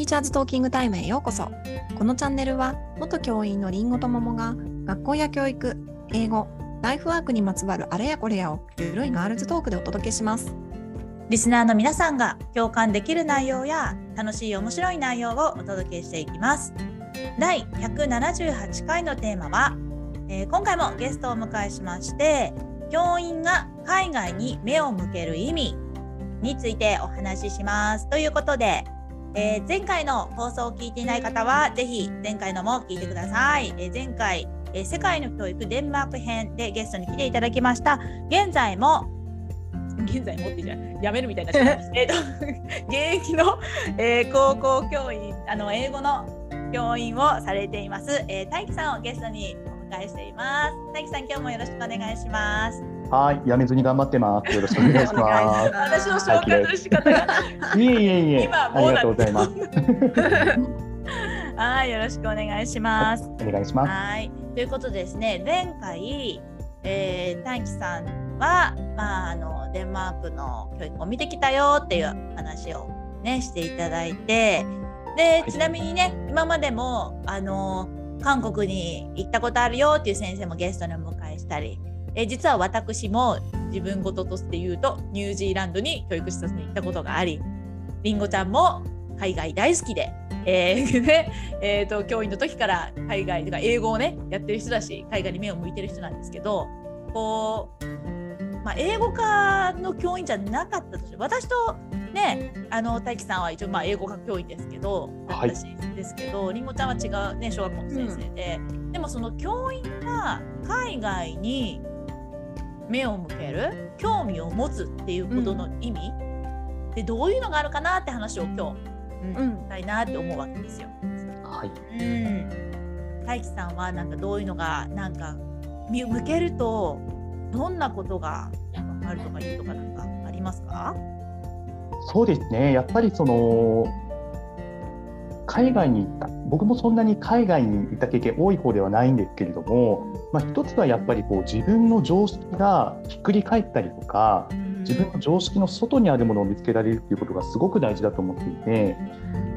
ティーチャーズトーキングタイムへようこそ。このチャンネルは元教員のりんごと桃が学校や教育英語ライフワークにまつわるあれやこれやをゆるいガールズトークでお届けします。リスナーの皆さんが共感できる内容や楽しい面白い内容をお届けしていきます。第178回のテーマは、えー、今回もゲストをお迎えしまして教員が海外に目を向ける意味についてお話しします。ということでえー、前回の放送を聞いていない方は、ぜひ前回のも聞いてください。えー、前回、えー、世界の教育デンマーク編でゲストに来ていただきました。現在も、現在もってじゃやめるみたいなえっと、現役の、えー、高校教員、あの、英語の教員をされています、えー、大樹さんをゲストにお迎えしています。大樹さん、今日もよろしくお願いします。はい、やめずに頑張ってます。よろしくお願いします。私の紹介の仕方が。いえいえいえ。今ありがとうございます。はい、よろしくお願いします。お願いします。はい、ということですね、前回、えー、大樹さんは、まあ、あのデンマークの教育を見てきたよっていう話をねしていただいて、で、ちなみにね、今までもあの韓国に行ったことあるよっていう先生もゲストにお迎えしたり。え実は私も自分事として言うとニュージーランドに教育施設に行ったことがありりんごちゃんも海外大好きで、えー ねえーと、教員の時から海外とか英語をねやってる人だし海外に目を向いてる人なんですけどこう、まあ、英語科の教員じゃなかったとして私とねあの大樹さんは一応まあ英語科教員ですけど、はい、私ですけどりんごちゃんは違う、ね、小学校の先生で、うん、でもその教員が海外に目を向ける興味を持つっていうことの意味、うん、でどういうのがあるかなって話を今日、うん、したいなって思うわけですよ。はい、うん、大樹さんはなんかどういうのがなんか向けるとどんなことが分かるとかいいとかなんかありますか？そうですね。やっぱりその海外に行った。僕もそんなに海外に行った経験多い方ではないんですけれども、まあ、一つはやっぱりこう自分の常識がひっくり返ったりとか自分の常識の外にあるものを見つけられるっていうことがすごく大事だと思っていて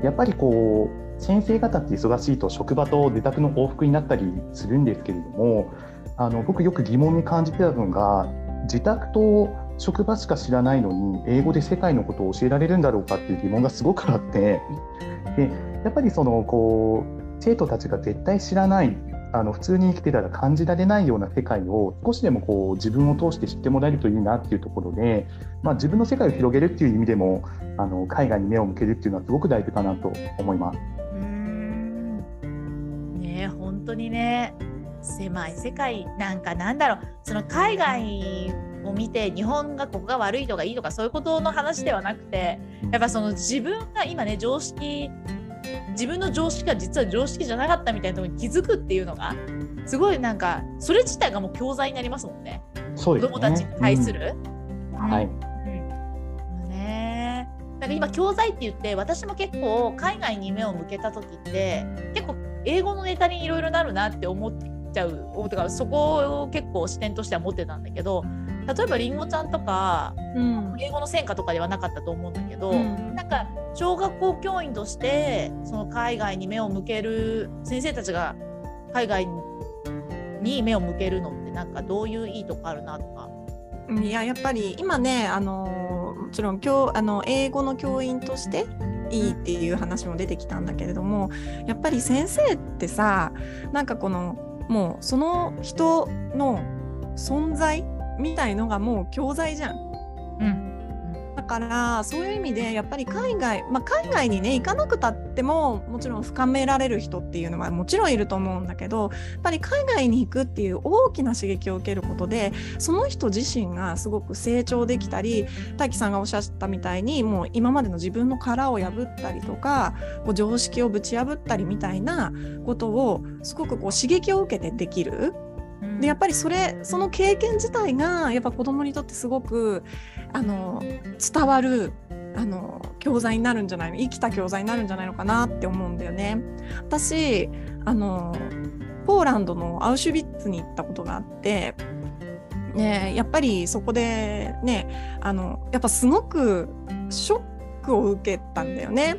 やっぱりこう先生方って忙しいと職場と自宅の往復になったりするんですけれどもあの僕よく疑問に感じてたのが自宅と職場しか知らないのに英語で世界のことを教えられるんだろうかっていう疑問がすごくあってでやっぱりそのこう生徒たちが絶対知らないあの普通に生きてたら感じられないような世界を少しでもこう自分を通して知ってもらえるといいなっていうところで、まあ、自分の世界を広げるっていう意味でもあの海外に目を向けるっていうのはすごく大事かなと思います。ね本当にね。狭い世界なんかなんだろう。その海外を見て日本がここが悪いとかいいとかそういうことの話ではなくてやっぱその自分が今ね常識自分の常識が実は常識じゃなかったみたいなところに気づくっていうのがすごいなんかそれ自体がもう教材になりますもんね。そうですね子供たちに対する。うん、はい。うん、ねなんか今教材って言って私も結構海外に目を向けた時って結構英語のネタにいろいろなるなって思っちゃう思うかそこを結構視点としては持ってたんだけど例えばりんごちゃんとか、うん、英語の専科とかではなかったと思うんだけど、うん、なんか小学校教員としてその海外に目を向ける先生たちが海外に目を向けるのってなんかどういういいとこあるなとか。いややっぱり今ねあのもちろん教あの英語の教員としていいっていう話も出てきたんだけれどもやっぱり先生ってさなんかこのもうその人の存在みたいのがもう教材じゃん。うんだからそういう意味でやっぱり海外、まあ、海外にね行かなくたってももちろん深められる人っていうのはもちろんいると思うんだけどやっぱり海外に行くっていう大きな刺激を受けることでその人自身がすごく成長できたり大樹さんがおっしゃったみたいにもう今までの自分の殻を破ったりとかこう常識をぶち破ったりみたいなことをすごくこう刺激を受けてできる。でやっぱりそれその経験自体がやっぱ子どもにとってすごくあの伝わるあの教材になるんじゃないの生きた教材になるんじゃないのかなって思うんだよね。私あのポーランドのアウシュビッツに行ったことがあってね、やっぱりそこでねあのやっぱすごくショックを受けたんだよね。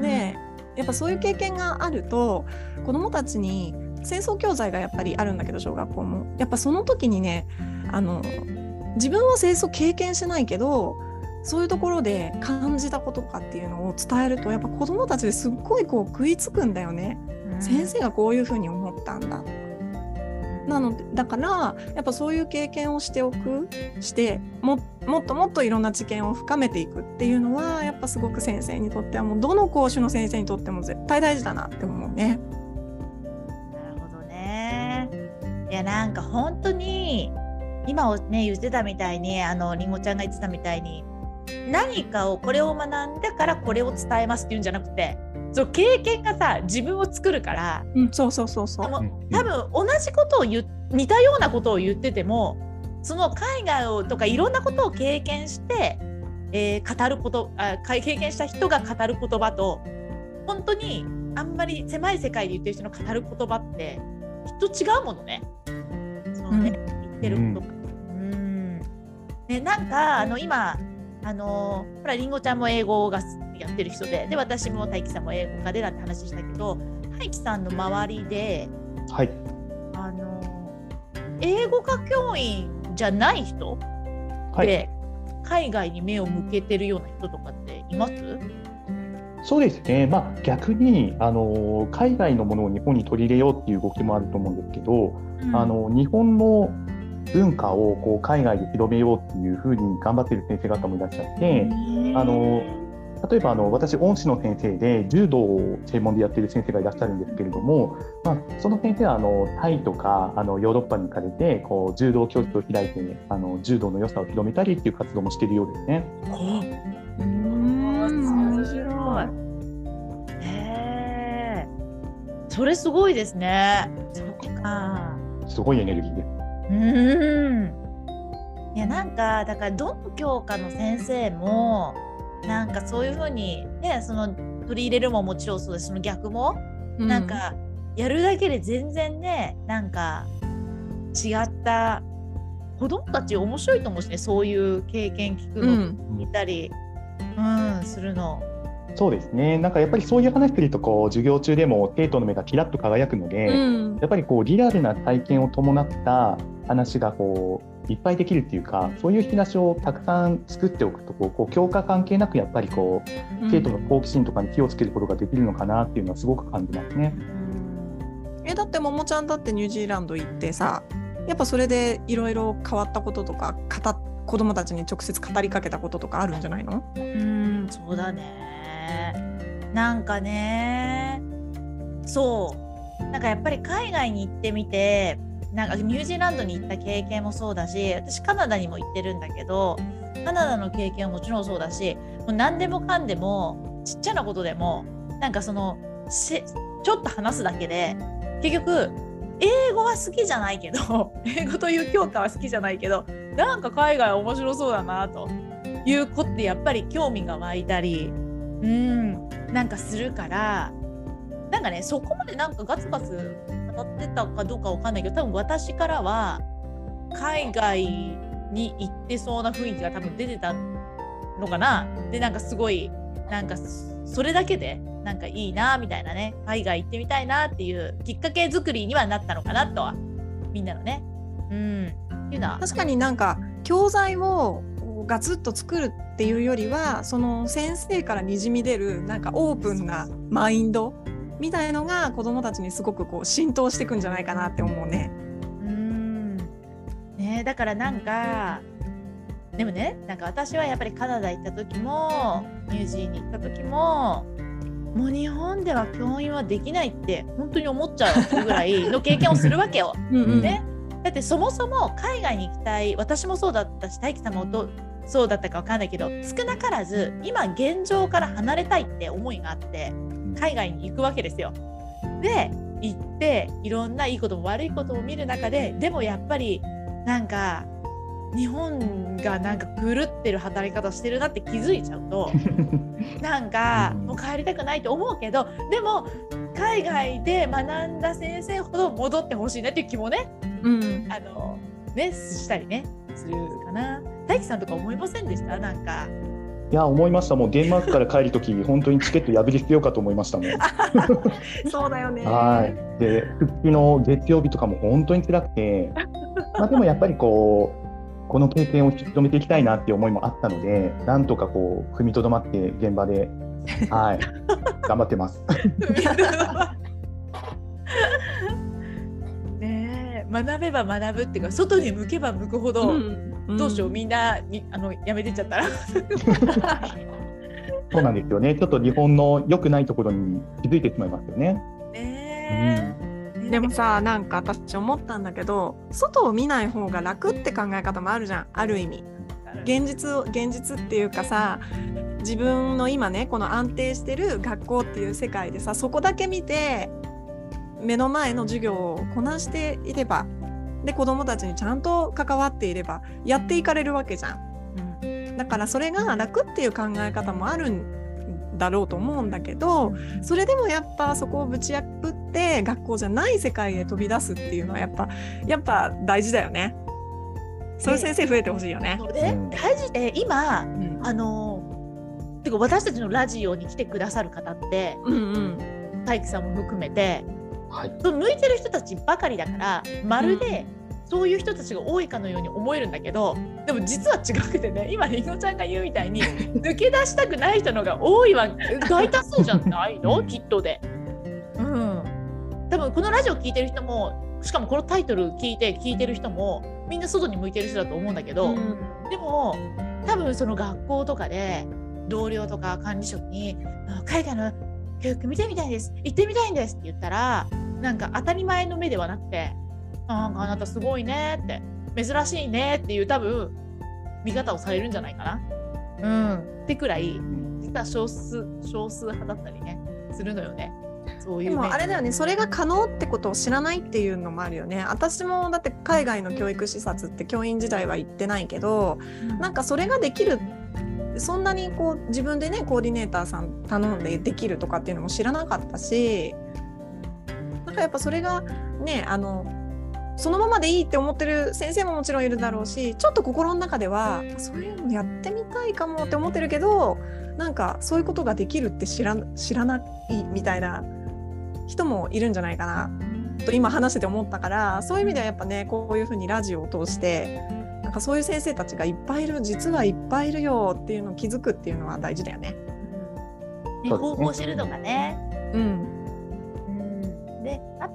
でやっぱそういう経験があると子どもたちに戦争教材がやっぱりあるんだけど小学校も。やっぱその時にねあの自分は戦争経験してないけどそういうところで感じたこととかっていうのを伝えるとやっぱ子どもたちですっごいこう食いつくんだよね、うん、先生がこういうふうに思ったんだ。なのでだからやっぱそういう経験をしておくしてももっともっといろんな知見を深めていくっていうのはやっぱすごく先生にとってはもうどの講師の先生にとっても絶対大事だなって思うね。やなんか本当に今ね言ってたみたいにあのりんごちゃんが言ってたみたいに何かをこれを学んだからこれを伝えますっていうんじゃなくてそう経験がさ自分を作るから、うん、そうそうそうそう。多分同じことを言似たようなことを言っててもその海外をとかいろんなことを経験して、えー、語ることあ経験した人が語る言葉と本当にあんまり狭い世界で言ってる人の語る言葉ってきっと違うものね。そうね、うん、言ってること。うん、ね、なんかあの今あのほらりんごちゃんも英語がやってる人でで私も大輝さんも英語科でなんて話したけど大輝さんの周りで、はい、あの英語科教員じゃない人で、海外に目を向けてるような人とかっています？そうですね、まあ、逆にあの海外のものを日本に取り入れようっていう動きもあると思うんですけど、うん、あの日本の文化をこう海外で広めようっていうふうに頑張ってる先生方もいらっしゃってあの例えばあの私恩師の先生で柔道を専門でやってる先生がいらっしゃるんですけれども、まあ、その先生はあのタイとかあのヨーロッパに行かれてこう柔道教室を開いてあの柔道の良さを広めたりっていう活動もしているようですね。それすごいですね。そっか。すごいエネルギーです。うんいやなんかだからどの教科の先生もなんかそういうふうにねその取り入れるももちろんそうですその逆も、うん、なんかやるだけで全然ねなんか違った子供たち面白いと思うしねそういう経験聞くの見たり、うん、うん、するの。そうですね。なんかやっぱりそういう話するとこう授業中でも生徒の目がキラッと輝くので、うん、やっぱりこうリアルな体験を伴った話がこういっぱいできるっていうかそういう引き出しをたくさん作っておくとこうこう教科関係なくやっぱりこう生徒の好奇心とかに気をつけることができるのかなっていうのはすごく感じますね。えだってももちゃんだってニュージーランド行ってさやっぱそれでいろいろ変わったこととか語子供たちに直接語りかけたこととかあるんじゃないの？うんそうだね。なんかねそう。なんかやっぱり海外に行ってみてなんかニュージーランドに行った経験もそうだし私カナダにも行ってるんだけどカナダの経験はもちろんそうだしもう何でもかんでもちっちゃなことでもなんかそのちょっと話すだけで結局英語は好きじゃないけど 英語という教科は好きじゃないけどなんか海外面白そうだなという子ってやっぱり興味が湧いたりうん。なんかするからなんかねそこまでなんかガツガツ当たってたかどうかわかんないけど多分私からは海外に行ってそうな雰囲気が多分出てたのかな。でなんかすごいなんかそれだけでなんかいいなみたいなね。海外行ってみたいなっていうきっかけ作りにはなったのかなとは。みんなのね。うん、っていうのは。確かになんか教材をガツッと作るっていうよりはその先生からにじみ出るなんかオープンなマインドみたいのが子どもたちにすごくこう浸透していくんじゃないかなって思うね。うんねだからなんかでもねなんか私はやっぱりカナダ行った時もニュージーに行った時ももう日本では教員はできないって本当に思っちゃうぐらいの経験をするわけよ。うんうん、ね、だってそもそも海外に行きたい私もそうだったし大樹さんもそうだったか分かんないけど少なからず今現状から離れたいって思いがあって海外に行くわけですよ。で行っていろんないいことも悪いことも見る中ででもやっぱりなんか日本がなんか狂ってる働き方してるなって気づいちゃうと なんかもう帰りたくないと思うけどでも海外で学んだ先生ほど戻ってほしいなっていう気もね、うん、あのねしたりねするかな。大樹さんとか思いませんでした？なんか。いや思いました。もうデンマークから帰る時本当にチケット破り捨てようかと思いましたもん。そうだよね。はい。で復帰の月曜日とかも本当に辛くて。まあでもやっぱりこうこの経験を引き止めていきたいなっていう思いもあったのでなんとかこう踏みとどまって現場ではい。頑張ってます 学べば学ぶっていうか外に向けば向くほど、うん。どうしようみんなにあのやめてっちゃったら。そうなんですよね。ちょっと日本の良くないところに気づいてしまいますよね。ねえ、でもさなんか私思ったんだけど外を見ない方が楽って考え方もあるじゃん。ある意味。現実を現実っていうかさ自分の今ねこの安定してる学校っていう世界でさそこだけ見て目の前の授業をこなしていればで子どもたちにちゃんと関わっていればやっていかれるわけじゃん。うんだからそれが楽っていう考え方もあるんだろうと思うんだけどそれでもやっぱそこをぶち破って学校じゃない世界へ飛び出すっていうのはやっぱやっぱ大事だよね。そういう先生増えてほしいよね。大事で今うんあのてか私たちのラジオに来てくださる方ってうんうん大樹さんも含めてはい。その向いてる人たちばかりだからまるでそういう人たちが多いかのように思えるんだけどでも実は違くてね。今りんごちゃんが言うみたいに抜け出したくない人のが多いわ。大多数じゃないの？きっとで。うん。多分このラジオ聞いてる人もしかもこのタイトル聞いて聞いてる人もみんな外に向いてる人だと思うんだけど、うん。でも多分その学校とかで同僚とか管理職にあ海外の教育見てみたいです。行ってみたいんですって言ったらなんか当たり前の目ではなくてなん。かあなたすごいねって珍しいねっていう多分見方をされるんじゃないかな。うん、ってくらい実は少数少数派だったりねするのよね。そういう面でもあれだよね。それが可能ってことを知らないっていうのもあるよね。私もだって海外の教育視察って教員時代は行ってないけどなんかそれができるそんなにこう自分でねコーディネーターさん頼んでできるとかっていうのも知らなかったしかやっぱそれがねあのそのままでいいって思ってる先生ももちろんいるだろうしちょっと心の中ではそういうのやってみたいかもって思ってるけどなんかそういうことができるって知ら知らないみたいな人もいるんじゃないかな。と今話してて思ったからそういう意味ではやっぱねこういうふうにラジオを通してなんかそういう先生たちがいっぱいいる実はいっぱいいるよっていうのを気づくっていうのは大事だよね。ね、ね方法を知るのがね。うん、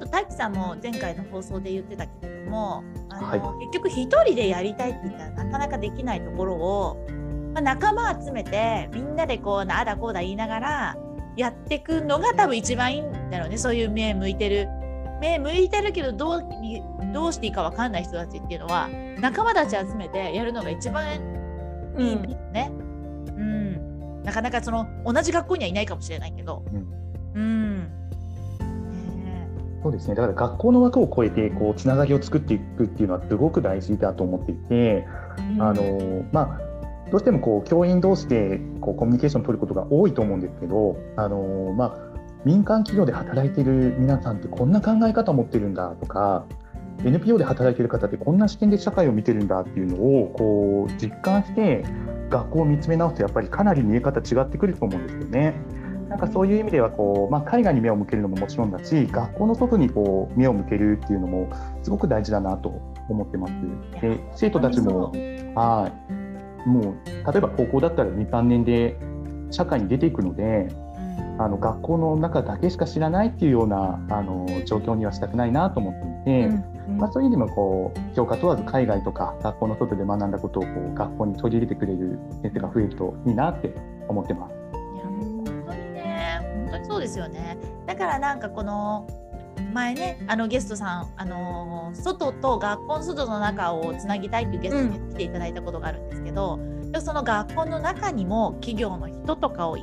と大樹さんも前回の放送で言ってたけれどもあの、はい。結局一人でやりたいって言ったらなかなかできないところを、まあ、仲間集めてみんなでこうああだこうだ言いながらやっていくのが多分一番いいんだろうね。そういう目向いてる目向いてるけどどうにどうしていいか分かんない人たちっていうのは仲間たち集めてやるのが一番うい。いん。だん。よね。うん、なかなかその同じ学校にはいないかもしれないけど。うん。ねそうですねだから学校の枠を超えてこうつながりを作っていくっていうのはすごく大事だと思っていて、えあのまあ、どうしてもこう教員同士でこうコミュニケーションを取ることが多いと思うんですけど、あのまあ、民間企業で働いている皆さんってこんな考え方を持ってるんだとか NPO で働いている方ってこんな視点で社会を見てるんだっていうのをこう実感して学校を見つめ直すとやっぱりかなり見え方違ってくると思うんですよね。なんかそういう意味ではこう、まあ、海外に目を向けるのももちろんだし学校の外にこう目を向けるっていうのもすごく大事だなと思ってます。で生徒たちもはいもう例えば高校だったら23年で社会に出ていくのであの学校の中だけしか知らないっていうようなあの状況にはしたくないなと思っていて。まあ、そういう意味でもこう教科問わず海外とか学校の外で学んだことをこう学校に取り入れてくれる先生が増えるといいなって思ってます。そうですよね。だからなんかこの前ね、あのゲストさん、あのー外と学校の外の中をつなぎたいっていうゲストに来ていただいたことがあるんですけど、でその学校の中にも企業の人とかを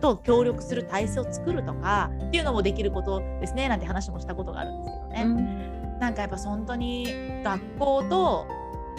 と協力する体制を作るとかっていうのもできることですねなんて話もしたことがあるんですけどね。なんかやっぱ本当に学校と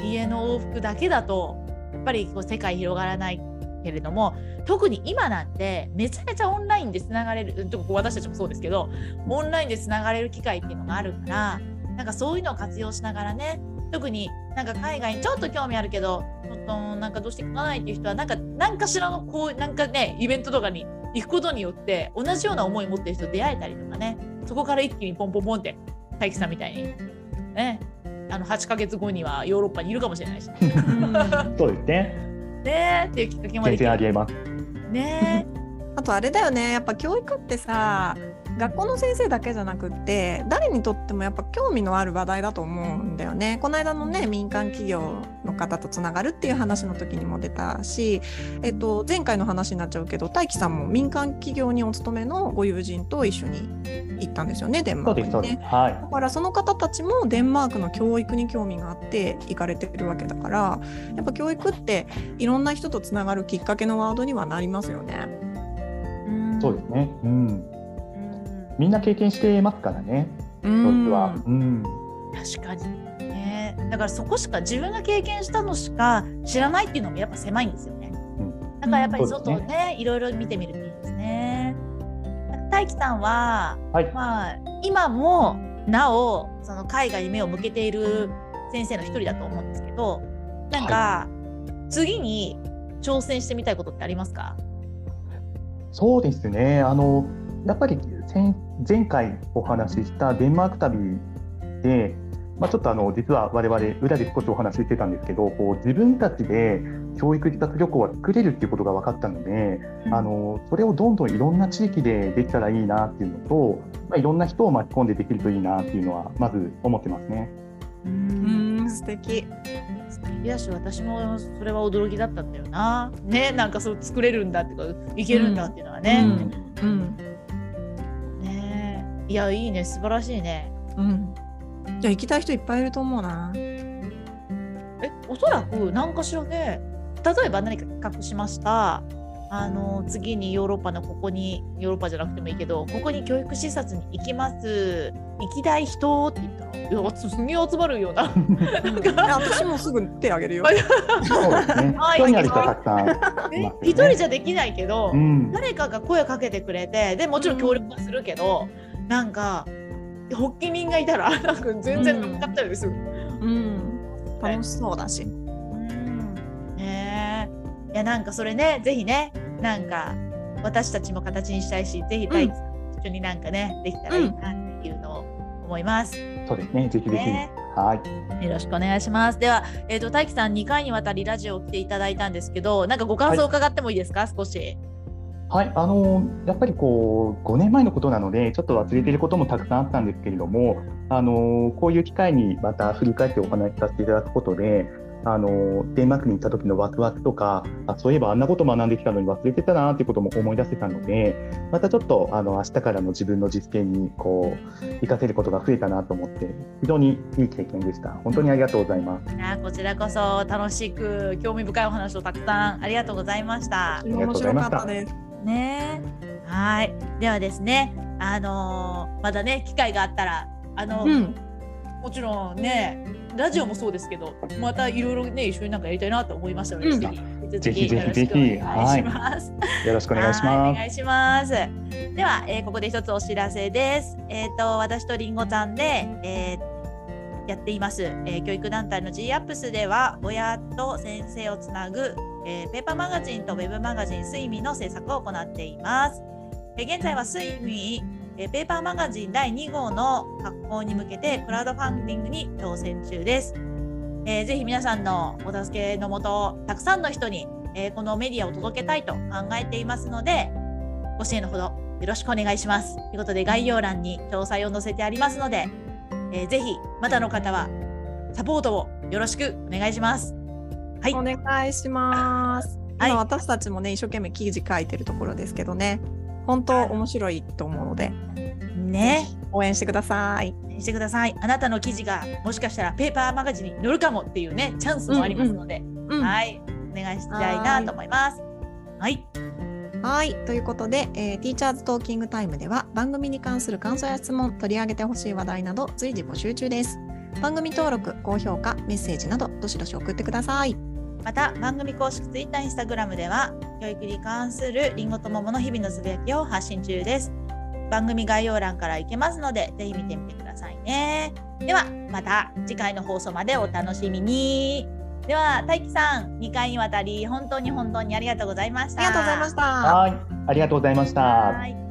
家の往復だけだとやっぱりこう世界広がらないけれども特に今なんてめちゃめちゃオンラインでつながれる私たちもそうですけどオンラインでつながれる機会っていうのがあるからなんかそういうのを活用しながらね特になんか海外にちょっと興味あるけどちょっとなんかどうしていかないっていう人はなんか何かしらのこうなんかねイベントとかに行くことによって同じような思いを持ってる人出会えたりとかねそこから一気にポンポンポンって大樹さんみたいにねあの8ヶ月後にはヨーロッパにいるかもしれないし そうですね。ねっていうきっかけまで全然ありえます。ね あとあれだよねやっぱ教育ってさ学校の先生だけじゃなくって誰にとってもやっぱ興味のある話題だと思うんだよね。この間のね民間企業の方とつながるっていう話の時にも出たし、えっと、前回の話になっちゃうけど大樹さんも民間企業にお勤めのご友人と一緒に行ったんですよねデンマーク。にね。はい。だからその方たちもデンマークの教育に興味があって行かれてるわけだからやっぱ教育っていろんな人とつながるきっかけのワードにはなりますよね。うんそうですね。うん。うんみんな経験してますからね。う教育は。うん。確かにねだからそこしか自分が経験したのしか知らないっていうのもやっぱ狭いんですよね、んだからやっぱり外ですをねいろいろ見てみるといいですね大樹さんははい。まあ今もなおその海外に目を向けている先生の一人だと思うんですけどなんか、次に挑戦してみたいことってありますか？そうですね。あのやっぱり前前回お話ししたデンマーク旅で、まあ、ちょっとあの実は我々裏で少しお話ししてたんですけど、こう自分たちで教育自宅旅行は作れるっていうことが分かったので、あのそれをどんどんいろんな地域でできたらいいなっていうのと、まあ、いろんな人を巻き込んでできるといいなっていうのはまず思ってますね。ううんん素敵素敵だし私もそれは驚きだったんだよな。ねなんかそう作れるんだってかいけるんだっていうのはね。うんうんねいやいいね素晴らしいね。うんじゃあ行きたい人いっぱいいると思うな。えおそらく何かしらで例えば何か企画しました。あの次にヨーロッパのここにヨーロッパじゃなくてもいいけどここに教育視察に行きます行きたい人って言ったらいやすげえ集まるような私もすぐ手あげるよ。そうですね。人じゃできないけど、うん。誰かが声かけてくれてでもちろん協力はするけど、なんか発起人がいたら なんか全然乗っかったりする。うん楽しそうだし。うんねえいやなんかそれねぜひねなんか私たちも形にしたいしぜひ大地さんと一緒になんかね、できたらいいなっていうのを思います。そうですね。ぜひぜひ。ねはい。よろしくお願いします。では、えっ、と大樹さん2回にわたりラジオを来ていただいたんですけど、なんかご感想を伺ってもいいですか、少し。はい、あのやっぱりこう5年前のことなのでちょっと忘れていることもたくさんあったんですけれどもあのこういう機会にまた振り返ってお話しさせていただくことであのデンマークに行った時のワクワクとかあそういえばあんなこと学んできたのに忘れてたなっていうことも思い出せたのでまたちょっとあの明日からの自分の実践にこう活かせることが増えたなと思って非常にいい経験でした本当にありがとうございます。いやこちらこそ楽しく興味深いお話をたくさんありがとうございました。りがとう面白ございましたかったです。ねはいではですねあのーまだね機会があったらあの、うんもちろんねラジオもそうですけどまたいろいろね一緒になんかやりたいなと思いましたので、うんぜひぜひきよろしくお願いします。よろしくお願いします。願いします。では、えーここで一つお知らせです。えっ、と私とりんごちゃんで、えーやっています、えー教育団体の G アップスでは親と先生をつなぐ、えーペーパーマガジンとウェブマガジンスイミの制作を行っています。えー現在はスイミえーペーパーマガジン第2号の発行に向けてクラウドファンディングに挑戦中です。えーぜひ皆さんのお助けのもとたくさんの人に、えーこのメディアを届けたいと考えていますのでご支援のほどよろしくお願いします。ということで概要欄に詳細を載せてありますので、えーぜひまだの方はサポートをよろしくお願いします。はいお願いします。はい今私たちもね一生懸命記事書いてるところですけどね本当面白いと思うのでね応援してください。してください。あなたの記事がもしかしたらペーパーマガジンに載るかもっていうねチャンスもありますので、うんはいお願いしたいなと思います。はいはいということで、えー、ティーチャーズトーキングタイムでは番組に関する感想や質問取り上げてほしい話題など随時募集中です。番組登録高評価メッセージなどどしどし送ってください。また番組公式 Twitter、Instagram では教育に関するりんごと桃の日々のつぶやきを発信中です。番組概要欄から行けますのでぜひ見てみてくだださいね。ではまた次回の放送までお楽しみに。では大輝さん2回にわたり本当に本当にありがとうございました。ありがとうございました。はい、ありがとうございました。はい